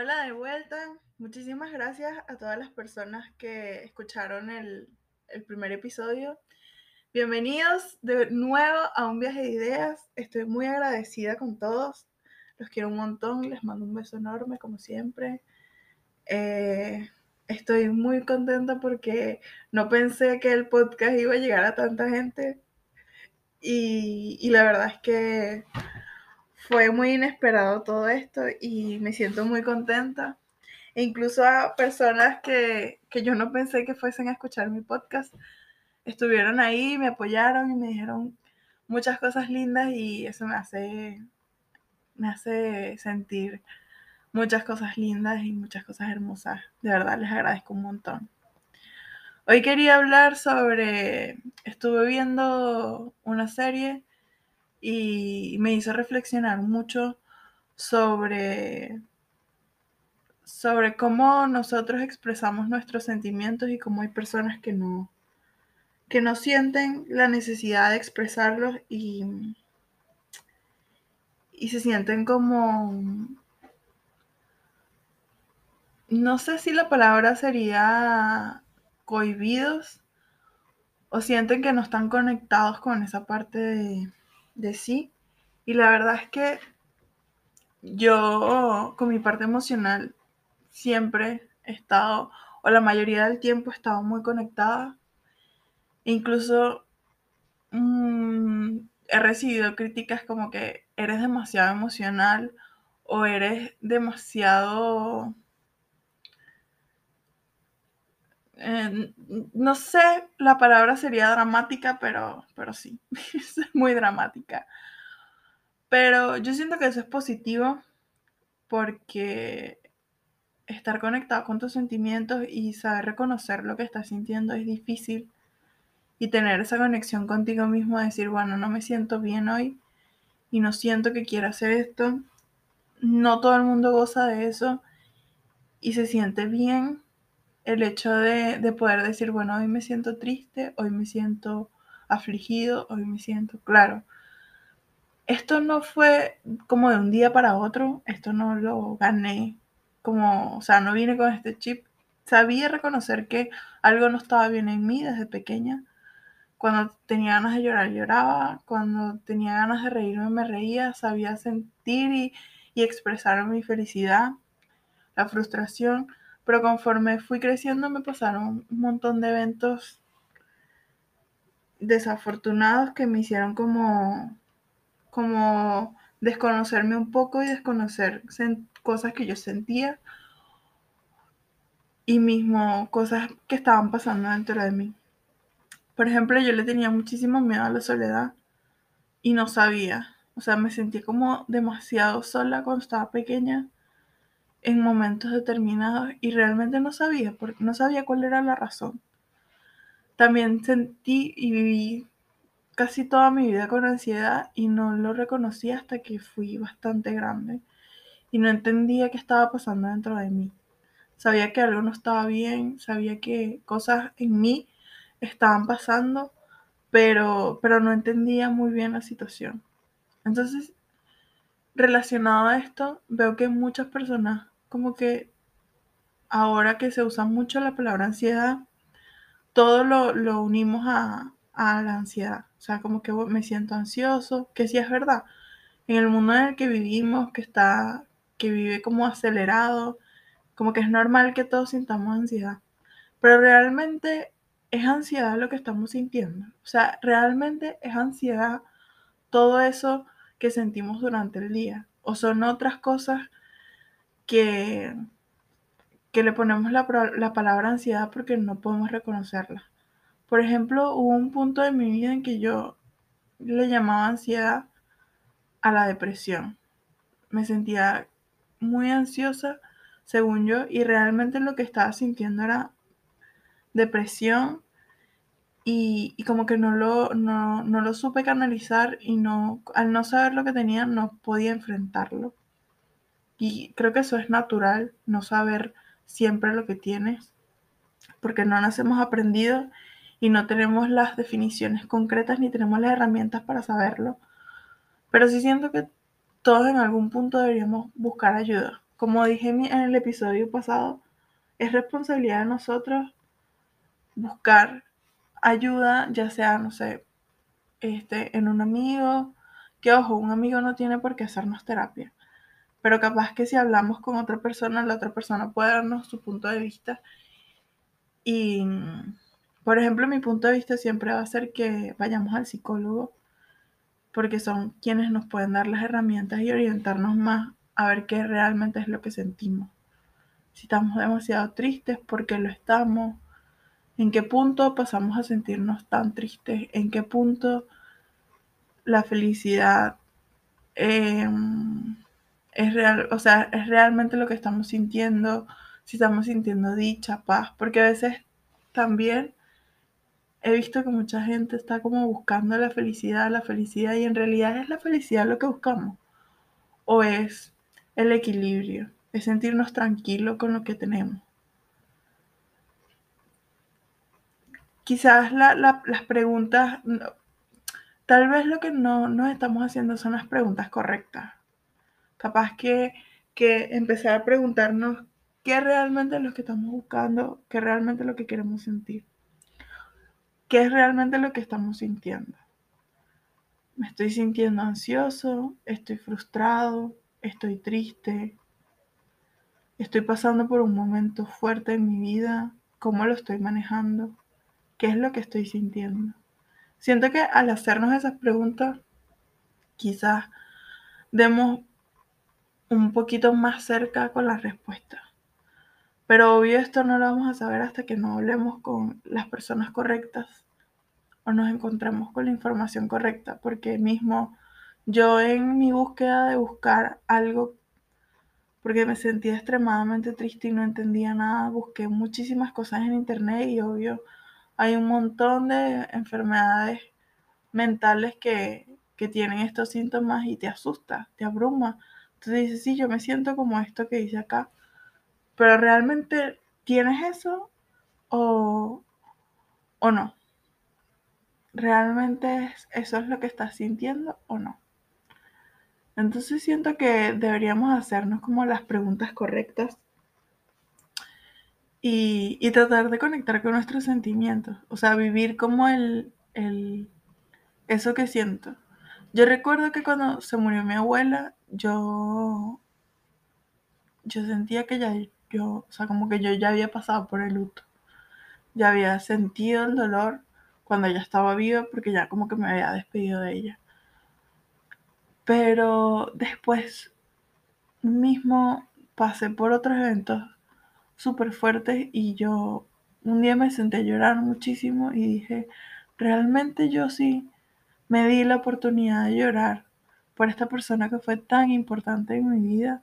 Hola de vuelta. Muchísimas gracias a todas las personas que escucharon el, el, primer episodio. Bienvenidos de nuevo a un viaje de ideas. Estoy muy agradecida con todos. Los quiero un montón. Les mando un beso enorme, como siempre. Eh, estoy muy contenta porque no pensé que el podcast iba a llegar a tanta gente. Y, y la verdad es que fue muy inesperado todo esto y me siento muy contenta. E incluso a personas que, que, yo no pensé que fuesen a escuchar mi podcast, estuvieron ahí, me apoyaron y me dijeron muchas cosas lindas y eso me hace, me hace sentir muchas cosas lindas y muchas cosas hermosas. De verdad, les agradezco un montón. Hoy quería hablar sobre, estuve viendo una serie y me hizo reflexionar mucho sobre, sobre cómo nosotros expresamos nuestros sentimientos y cómo hay personas que no, que no sienten la necesidad de expresarlos y, y se sienten como, no sé si la palabra sería cohibidos o sienten que no están conectados con esa parte de, de sí. Y la verdad es que yo con mi parte emocional siempre he estado, o la mayoría del tiempo he estado muy conectada. incluso mm, he recibido críticas como que eres demasiado emocional o eres demasiado... Eh, no sé, la palabra sería dramática, pero, pero sí, es muy dramática. Pero yo siento que eso es positivo porque estar conectado con tus sentimientos y saber reconocer lo que estás sintiendo es difícil. Y tener esa conexión contigo mismo, decir, bueno, no me siento bien hoy y no siento que quiera hacer esto. No todo el mundo goza de eso y se siente bien el hecho de, de poder decir, bueno, hoy me siento triste, hoy me siento afligido, hoy me siento claro esto no fue como de un día para otro, esto no lo gané, como, o sea, no vine con este chip. Sabía reconocer que algo no estaba bien en mí desde pequeña. Cuando tenía ganas de llorar, lloraba. Cuando tenía ganas de reírme, me reía. Sabía sentir y, y expresar mi felicidad, la frustración. Pero conforme fui creciendo, me pasaron un montón de eventos desafortunados que me hicieron como como desconocerme un poco y desconocer cosas que yo sentía y mismo cosas que estaban pasando dentro de mí. Por ejemplo, yo le tenía muchísimo miedo a la soledad y no sabía. O sea, me sentí como demasiado sola cuando estaba pequeña en momentos determinados y realmente no sabía, porque no sabía cuál era la razón. También sentí y viví casi toda mi vida con ansiedad y no lo reconocí hasta que fui bastante grande y no entendía qué estaba pasando dentro de mí. Sabía que algo no estaba bien, sabía que cosas en mí estaban pasando, pero, pero no entendía muy bien la situación. Entonces, relacionado a esto, veo que muchas personas como que ahora que se usa mucho la palabra ansiedad, todo lo, lo unimos a, a la ansiedad. O sea, como que me siento ansioso, que sí es verdad. En el mundo en el que vivimos, que está, que vive como acelerado, como que es normal que todos sintamos ansiedad. Pero realmente es ansiedad lo que estamos sintiendo. O sea, realmente es ansiedad todo eso que sentimos durante el día. O son otras cosas que, que le ponemos la, la palabra ansiedad porque no podemos reconocerla. Por ejemplo, hubo un punto de mi vida en que yo le llamaba ansiedad a la depresión. Me sentía muy ansiosa, según yo, y realmente lo que estaba sintiendo era depresión y, como que no lo, no, no lo supe canalizar y no, al no saber lo que tenía no podía enfrentarlo. Y creo que eso es natural, no saber siempre lo que tienes, porque no nos hemos aprendido y no tenemos las definiciones concretas ni tenemos las herramientas para saberlo. Pero sí siento que todos en algún punto deberíamos buscar ayuda. como dije en el episodio pasado, es responsabilidad de nosotros buscar ayuda, ya sea, no sé, este, en un amigo, que ojo, un amigo no tiene por qué hacernos terapia, pero capaz que si hablamos con otra persona, la otra persona puede darnos su punto de vista. Y, por ejemplo, mi punto de vista siempre va a ser que vayamos al psicólogo, porque son quienes nos pueden dar las herramientas y orientarnos más a ver qué realmente es lo que sentimos. Si estamos demasiado tristes, ¿por qué lo estamos? ¿En qué punto pasamos a sentirnos tan tristes? ¿En qué punto la felicidad em, es real? O sea, es realmente lo que estamos sintiendo, si estamos sintiendo dicha, paz, porque a veces también he visto que mucha gente está como buscando la felicidad, la felicidad, y en realidad es la felicidad lo que buscamos. O es el equilibrio, es sentirnos tranquilos con lo que tenemos. Quizás las preguntas, tal vez lo que no nos estamos haciendo son las preguntas correctas. Capaz que, que empezar a preguntarnos qué realmente es lo que estamos buscando, qué realmente es lo que queremos sentir, qué es realmente lo que estamos sintiendo. Me estoy sintiendo ansioso, estoy frustrado, estoy triste, estoy pasando por un momento fuerte en mi vida, cómo lo estoy manejando. ¿Qué es lo que estoy sintiendo? Siento que al hacernos esas preguntas, quizás demos un poquito más cerca con la respuesta. Pero obvio esto no lo vamos a saber hasta que no hablemos con las personas correctas o nos encontremos con la información correcta, porque mismo yo en mi búsqueda de buscar algo, porque me sentía extremadamente triste y no entendía nada, busqué muchísimas cosas en internet y obvio hay un montón de enfermedades mentales que, tienen estos síntomas y te asusta, te abruma. Entonces dices, sí, yo me siento como esto que dice acá, pero realmente tienes eso o, o no. ¿Realmente eso es lo que estás sintiendo o no? Entonces siento que deberíamos hacernos como las preguntas correctas y, tratar de conectar con nuestros sentimientos, o sea, vivir como el, el, eso que siento. Yo recuerdo que cuando se murió mi abuela, yo, yo sentía que ya yo, o sea, como que yo ya había pasado por el luto, ya había sentido el dolor cuando ella estaba viva porque ya como que me había despedido de ella. Pero después mismo pasé por otros eventos súper fuerte y yo un día me senté a llorar muchísimo y dije, realmente yo sí me di la oportunidad de llorar por esta persona que fue tan importante en mi vida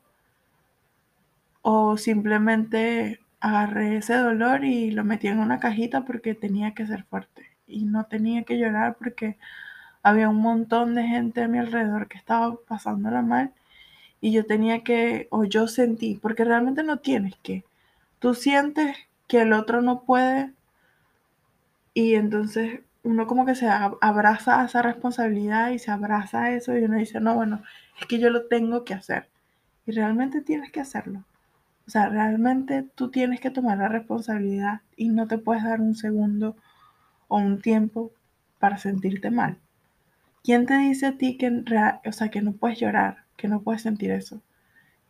o simplemente agarré ese dolor y lo metí en una cajita porque tenía que ser fuerte y no tenía que llorar porque había un montón de gente a mi alrededor que estaba pasándola mal y yo tenía que, o yo sentí, porque realmente no tienes que, tú sientes que el otro no puede y entonces uno como que se abraza a esa responsabilidad y se abraza a eso y uno dice, no, bueno, es que yo lo tengo que hacer. Y realmente tienes que hacerlo. O sea, realmente tú tienes que tomar la responsabilidad y no te puedes dar un segundo o un tiempo para sentirte mal. ¿Quién te dice a ti que, o sea, que no puedes llorar, que no puedes sentir eso?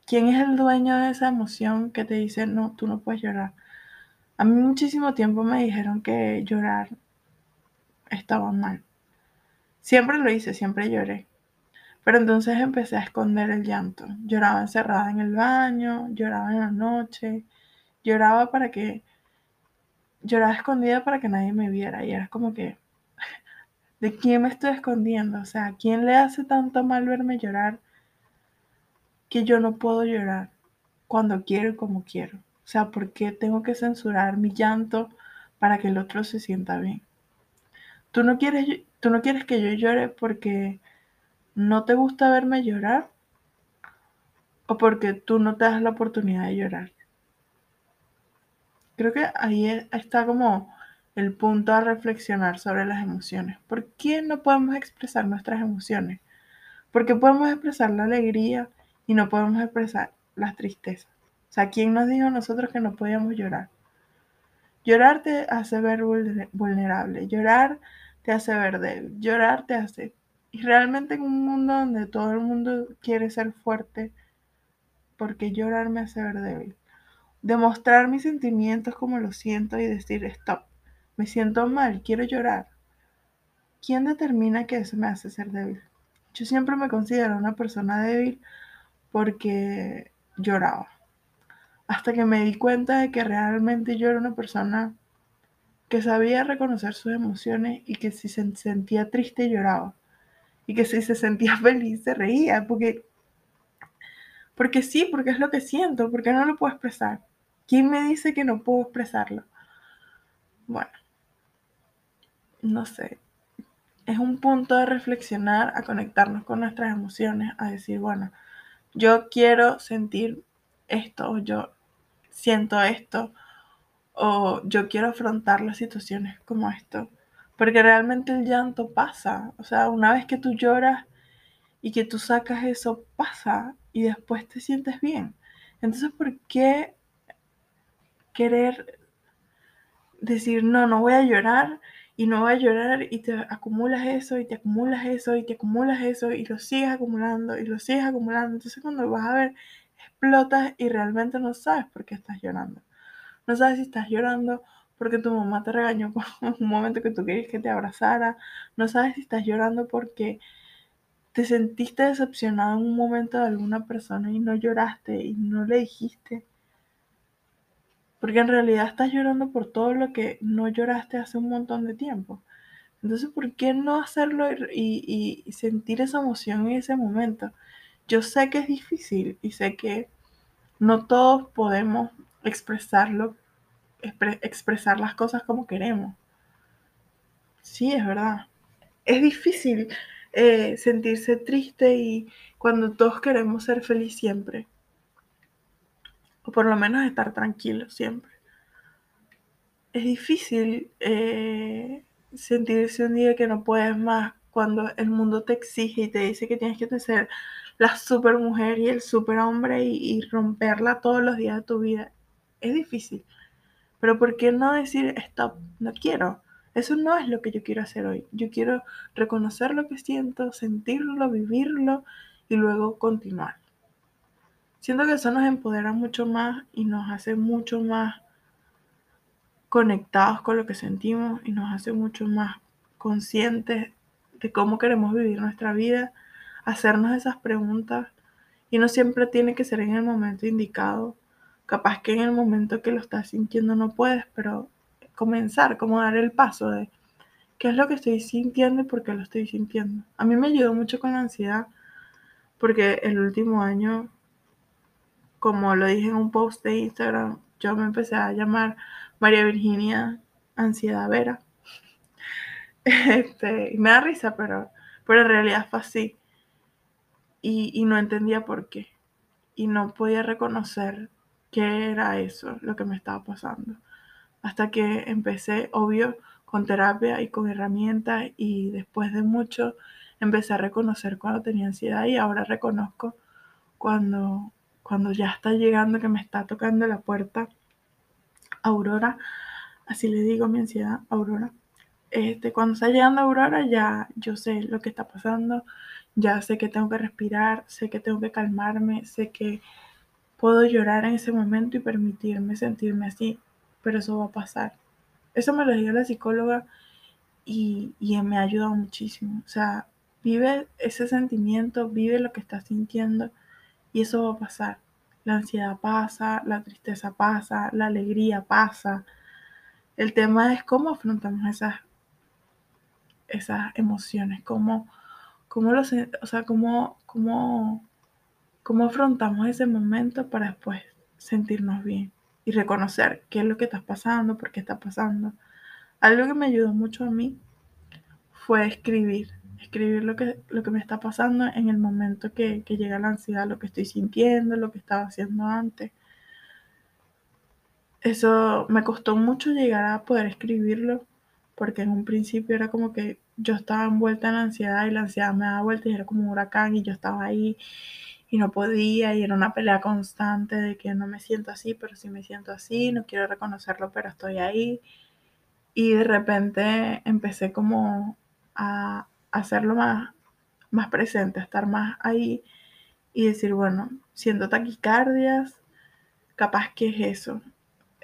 ¿Quién es el dueño de esa emoción que te dice, no, tú no puedes llorar? A mí muchísimo tiempo me dijeron que llorar estaba mal. Siempre lo hice, siempre lloré. Pero entonces empecé a esconder el llanto. Lloraba encerrada en el baño, lloraba en la noche, lloraba para que... Lloraba escondida para que nadie me viera. Y era como que... ¿De quién me estoy escondiendo? O sea, ¿quién le hace tanto mal verme llorar que yo no puedo llorar cuando quiero y como quiero. O sea, ¿por qué tengo que censurar mi llanto para que el otro se sienta bien? Tú no quieres, tú no quieres que yo llore porque no te gusta verme llorar o porque tú no te das la oportunidad de llorar. Creo que ahí está como el punto a reflexionar sobre las emociones. ¿Por qué no podemos expresar nuestras emociones? Porque podemos expresar la alegría, y no podemos expresar la tristeza. O sea, ¿quién nos dijo a nosotros que no podíamos llorar? Llorar te hace ver vulnerable, llorar te hace ver débil, llorar te hace... Y realmente en un mundo donde todo el mundo quiere ser fuerte, porque llorar me hace ver débil. Demostrar mis sentimientos como lo siento y decir, stop, me siento mal, quiero llorar. ¿Quién determina que eso me hace ser débil? Yo siempre me considero una persona débil porque lloraba. Hasta que me di cuenta de que realmente yo era una persona que sabía reconocer sus emociones y que si se sentía triste lloraba. Y que si se sentía feliz se reía. Porque, porque sí, porque es lo que siento, porque no lo puedo expresar. ¿Quién me dice que no puedo expresarlo? Bueno, no sé es un punto de reflexionar, a conectarnos con nuestras emociones, a decir, bueno, yo quiero sentir esto, o yo siento esto, o yo quiero afrontar las situaciones como esto. Porque realmente el llanto pasa. O sea, una vez que tú lloras y que tú sacas eso, pasa y después te sientes bien. Entonces, ¿por qué querer decir, no, no voy a llorar y no va a llorar y te acumulas eso y te acumulas eso y te acumulas eso y lo sigues acumulando y lo sigues acumulando. Entonces cuando vas a ver, explotas y realmente no sabes por qué estás llorando. No sabes si estás llorando porque tu mamá te regañó por un momento que tú querías que te abrazara. No sabes si estás llorando porque te sentiste decepcionado en un momento de alguna persona y no lloraste y no le dijiste. Porque en realidad estás llorando por todo lo que no lloraste hace un montón de tiempo. Entonces, ¿por qué no hacerlo y, sentir esa emoción en ese momento? Yo sé que es difícil y sé que no todos podemos expresarlo, expresar las cosas como queremos. Sí, es verdad. Es difícil eh, sentirse triste y cuando todos queremos ser feliz siempre o por lo menos estar tranquilo siempre. Es difícil eh, sentirse un día que no puedes más cuando el mundo te exige y te dice que tienes que ser la super mujer y el super hombre y, y romperla todos los días de tu vida. Es difícil. Pero ¿por qué no decir stop? No quiero. Eso no es lo que yo quiero hacer hoy. Yo quiero reconocer lo que siento, sentirlo, vivirlo y luego continuar. Siento que eso nos empodera mucho más y nos hace mucho más conectados con lo que sentimos y nos hace mucho más conscientes de cómo queremos vivir nuestra vida, hacernos esas preguntas y no siempre tiene que ser en el momento indicado. Capaz que en el momento que lo estás sintiendo no puedes, pero comenzar, como dar el paso de qué es lo que estoy sintiendo y por qué lo estoy sintiendo. A mí me ayudó mucho con la ansiedad porque el último año como lo dije en un post de Instagram, yo me empecé a llamar María Virginia Ansiedad Vera. Este, me da risa, pero, pero en realidad fue así. Y, y no entendía por qué. Y no podía reconocer qué era eso, lo que me estaba pasando. Hasta que empecé, obvio, con terapia y con herramientas y después de mucho empecé a reconocer cuando tenía ansiedad y ahora reconozco cuando cuando ya está llegando, que me está tocando la puerta, Aurora, así le digo mi ansiedad, Aurora. Este, cuando está llegando Aurora, ya yo sé lo que está pasando, ya sé que tengo que respirar, sé que tengo que calmarme, sé que puedo llorar en ese momento y permitirme sentirme así, pero eso va a pasar. Eso me lo dijo la psicóloga y, y me ha ayudado muchísimo. O sea, vive ese sentimiento, vive lo que estás sintiendo y eso va a pasar. La ansiedad pasa, la tristeza pasa, la alegría pasa. El tema es cómo afrontamos esas, esas emociones, cómo, cómo, o sea, cómo, cómo, cómo afrontamos ese momento para después sentirnos bien y reconocer qué es lo que está pasando, por qué está pasando. Algo que me ayudó mucho a mí fue escribir escribir lo que, lo que me está pasando en el momento que, que llega la ansiedad, lo que estoy sintiendo, lo que estaba haciendo antes. Eso me costó mucho llegar a poder escribirlo, porque en un principio era como que yo estaba envuelta en la ansiedad y la ansiedad me daba vuelta y era como un huracán y yo estaba ahí y no podía y era una pelea constante de que no me siento así, pero sí me siento así, no quiero reconocerlo, pero estoy ahí. Y de repente empecé como a hacerlo más, más presente, estar más ahí y decir, bueno, siento taquicardias, capaz que es eso.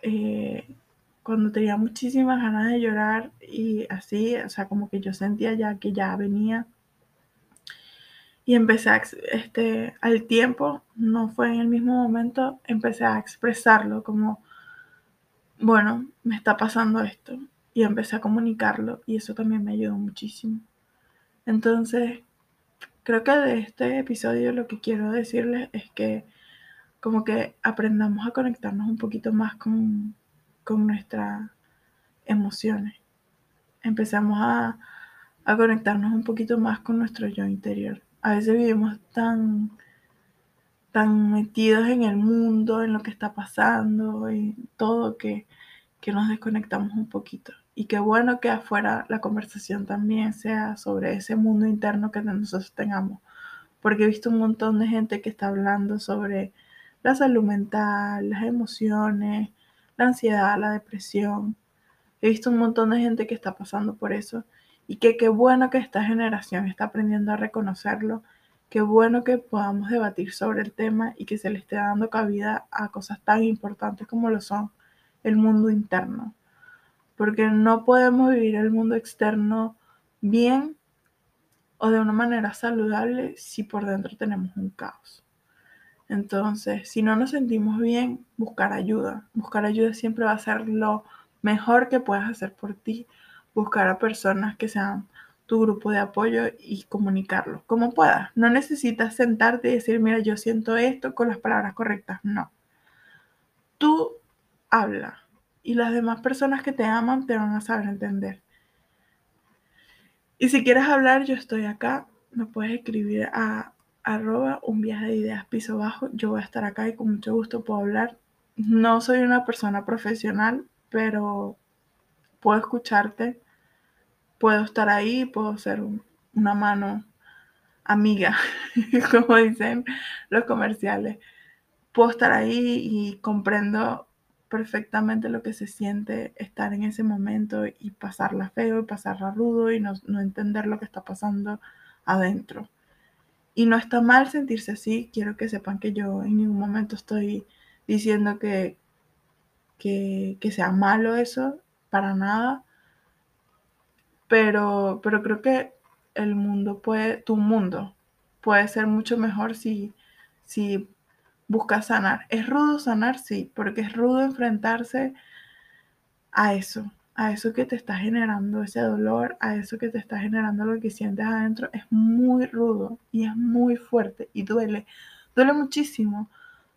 Eh, cuando tenía muchísimas ganas de llorar y así, o sea, como que yo sentía ya que ya venía y empecé a, este, al tiempo, no fue en el mismo momento, empecé a expresarlo como, bueno, me está pasando esto y empecé a comunicarlo y eso también me ayudó muchísimo. Entonces, creo que de este episodio lo que quiero decirles es que como que aprendamos a conectarnos un poquito más con, con nuestras emociones. Empezamos a, a conectarnos un poquito más con nuestro yo interior a veces vivimos tan, tan metidos en el mundo, en lo que está pasando, en todo, que, que nos desconectamos un poquito. Y qué bueno que afuera la conversación también sea sobre ese mundo interno que nosotros tengamos. Porque he visto un montón de gente que está hablando sobre la salud mental, las emociones, la ansiedad, la depresión. He visto un montón de gente que está pasando por eso y que qué bueno que esta generación está aprendiendo a reconocerlo, qué bueno que podamos debatir sobre el tema y que se le esté dando cabida a cosas tan importantes como lo son el mundo interno. Porque no podemos vivir el mundo externo bien o de una manera saludable si por dentro tenemos un caos. Entonces, si no nos sentimos bien, buscar ayuda. Buscar ayuda siempre va a ser lo mejor que puedas hacer por ti buscar a personas que sean tu grupo de apoyo y comunicarlo como puedas. No necesitas sentarte y decir, mira, yo siento esto con las palabras correctas. No. Tú habla y las demás personas que te aman te van a saber entender. Y si quieres hablar, yo estoy acá. Me puedes escribir a arroba un viaje de ideas piso bajo. Yo voy a estar acá y con mucho gusto puedo hablar. No soy una persona profesional, pero puedo escucharte, puedo estar ahí, puedo ser una mano amiga, como dicen los comerciales. Puedo estar ahí y comprendo perfectamente lo que se siente estar en ese momento y pasarla feo y pasarla rudo y no, entender lo que está pasando adentro. Y no está mal sentirse así, quiero que sepan que yo en ningún momento estoy diciendo que, que, que sea malo eso, para nada. Pero, pero creo que el mundo puede, tu mundo puede ser mucho mejor si, si buscas sanar. Es rudo sanar, sí, porque es rudo enfrentarse a eso, a eso que te está generando ese dolor, a eso que te está generando lo que sientes adentro. Es muy rudo y es muy fuerte y duele. Duele muchísimo,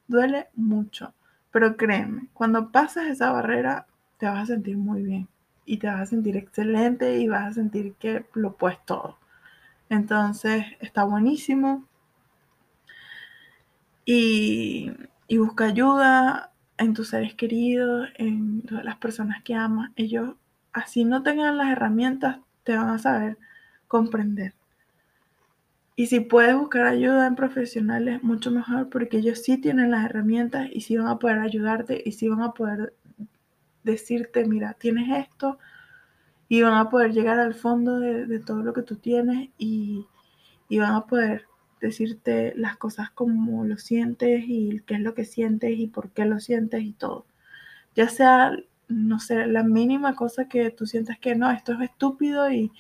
duele mucho. Pero créeme, cuando pasas esa barrera, te vas a sentir muy bien y te vas a sentir excelente y vas a sentir que lo puedes todo. Entonces está buenísimo. Y, busca ayuda en tus seres queridos, en las personas que amas. Ellos, así no tengan las herramientas, te van a saber comprender. Y si puedes buscar ayuda en profesionales, mucho mejor porque ellos sí tienen las herramientas y sí van a poder ayudarte y sí van a poder decirte, mira, tienes esto, y van a poder llegar al fondo de, todo lo que tú tienes y, van a poder decirte las cosas como lo sientes y qué es lo que sientes y por qué lo sientes y todo. Ya sea, no sé, la mínima cosa que tú sientas que no, esto es estúpido y,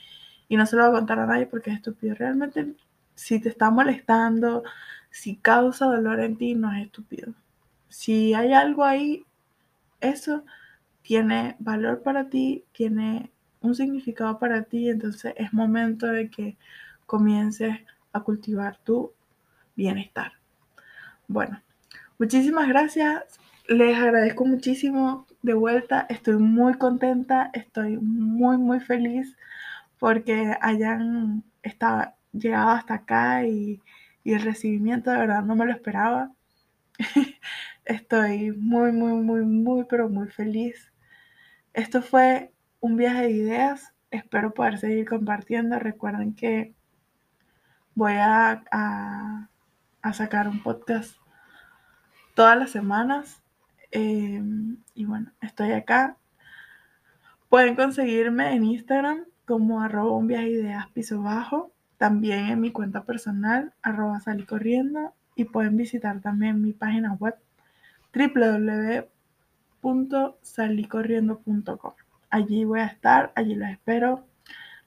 y no se lo va a contar a nadie porque es estúpido. Realmente, si te está molestando, si causa dolor en ti, no es estúpido. Si hay algo ahí, eso tiene valor para ti, tiene un significado para ti, entonces es momento de que comiences a cultivar tu bienestar. Bueno, muchísimas gracias, les agradezco muchísimo de vuelta, estoy muy contenta, estoy muy, muy feliz porque hayan estado, llegado hasta acá y, y el recibimiento de verdad no me lo esperaba. Estoy muy, muy, muy, muy, pero muy feliz esto fue un viaje de ideas. Espero poder seguir compartiendo. Recuerden que voy a, a sacar un podcast todas las semanas. Em, y bueno, estoy acá. Pueden conseguirme en Instagram como arroba un viaje ideas piso bajo. También en mi cuenta personal, arroba salí corriendo. Y pueden visitar también mi página web www.salicorriendo.com. Allí voy a estar, allí los espero,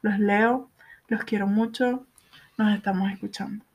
los leo, los quiero mucho. Nos estamos escuchando.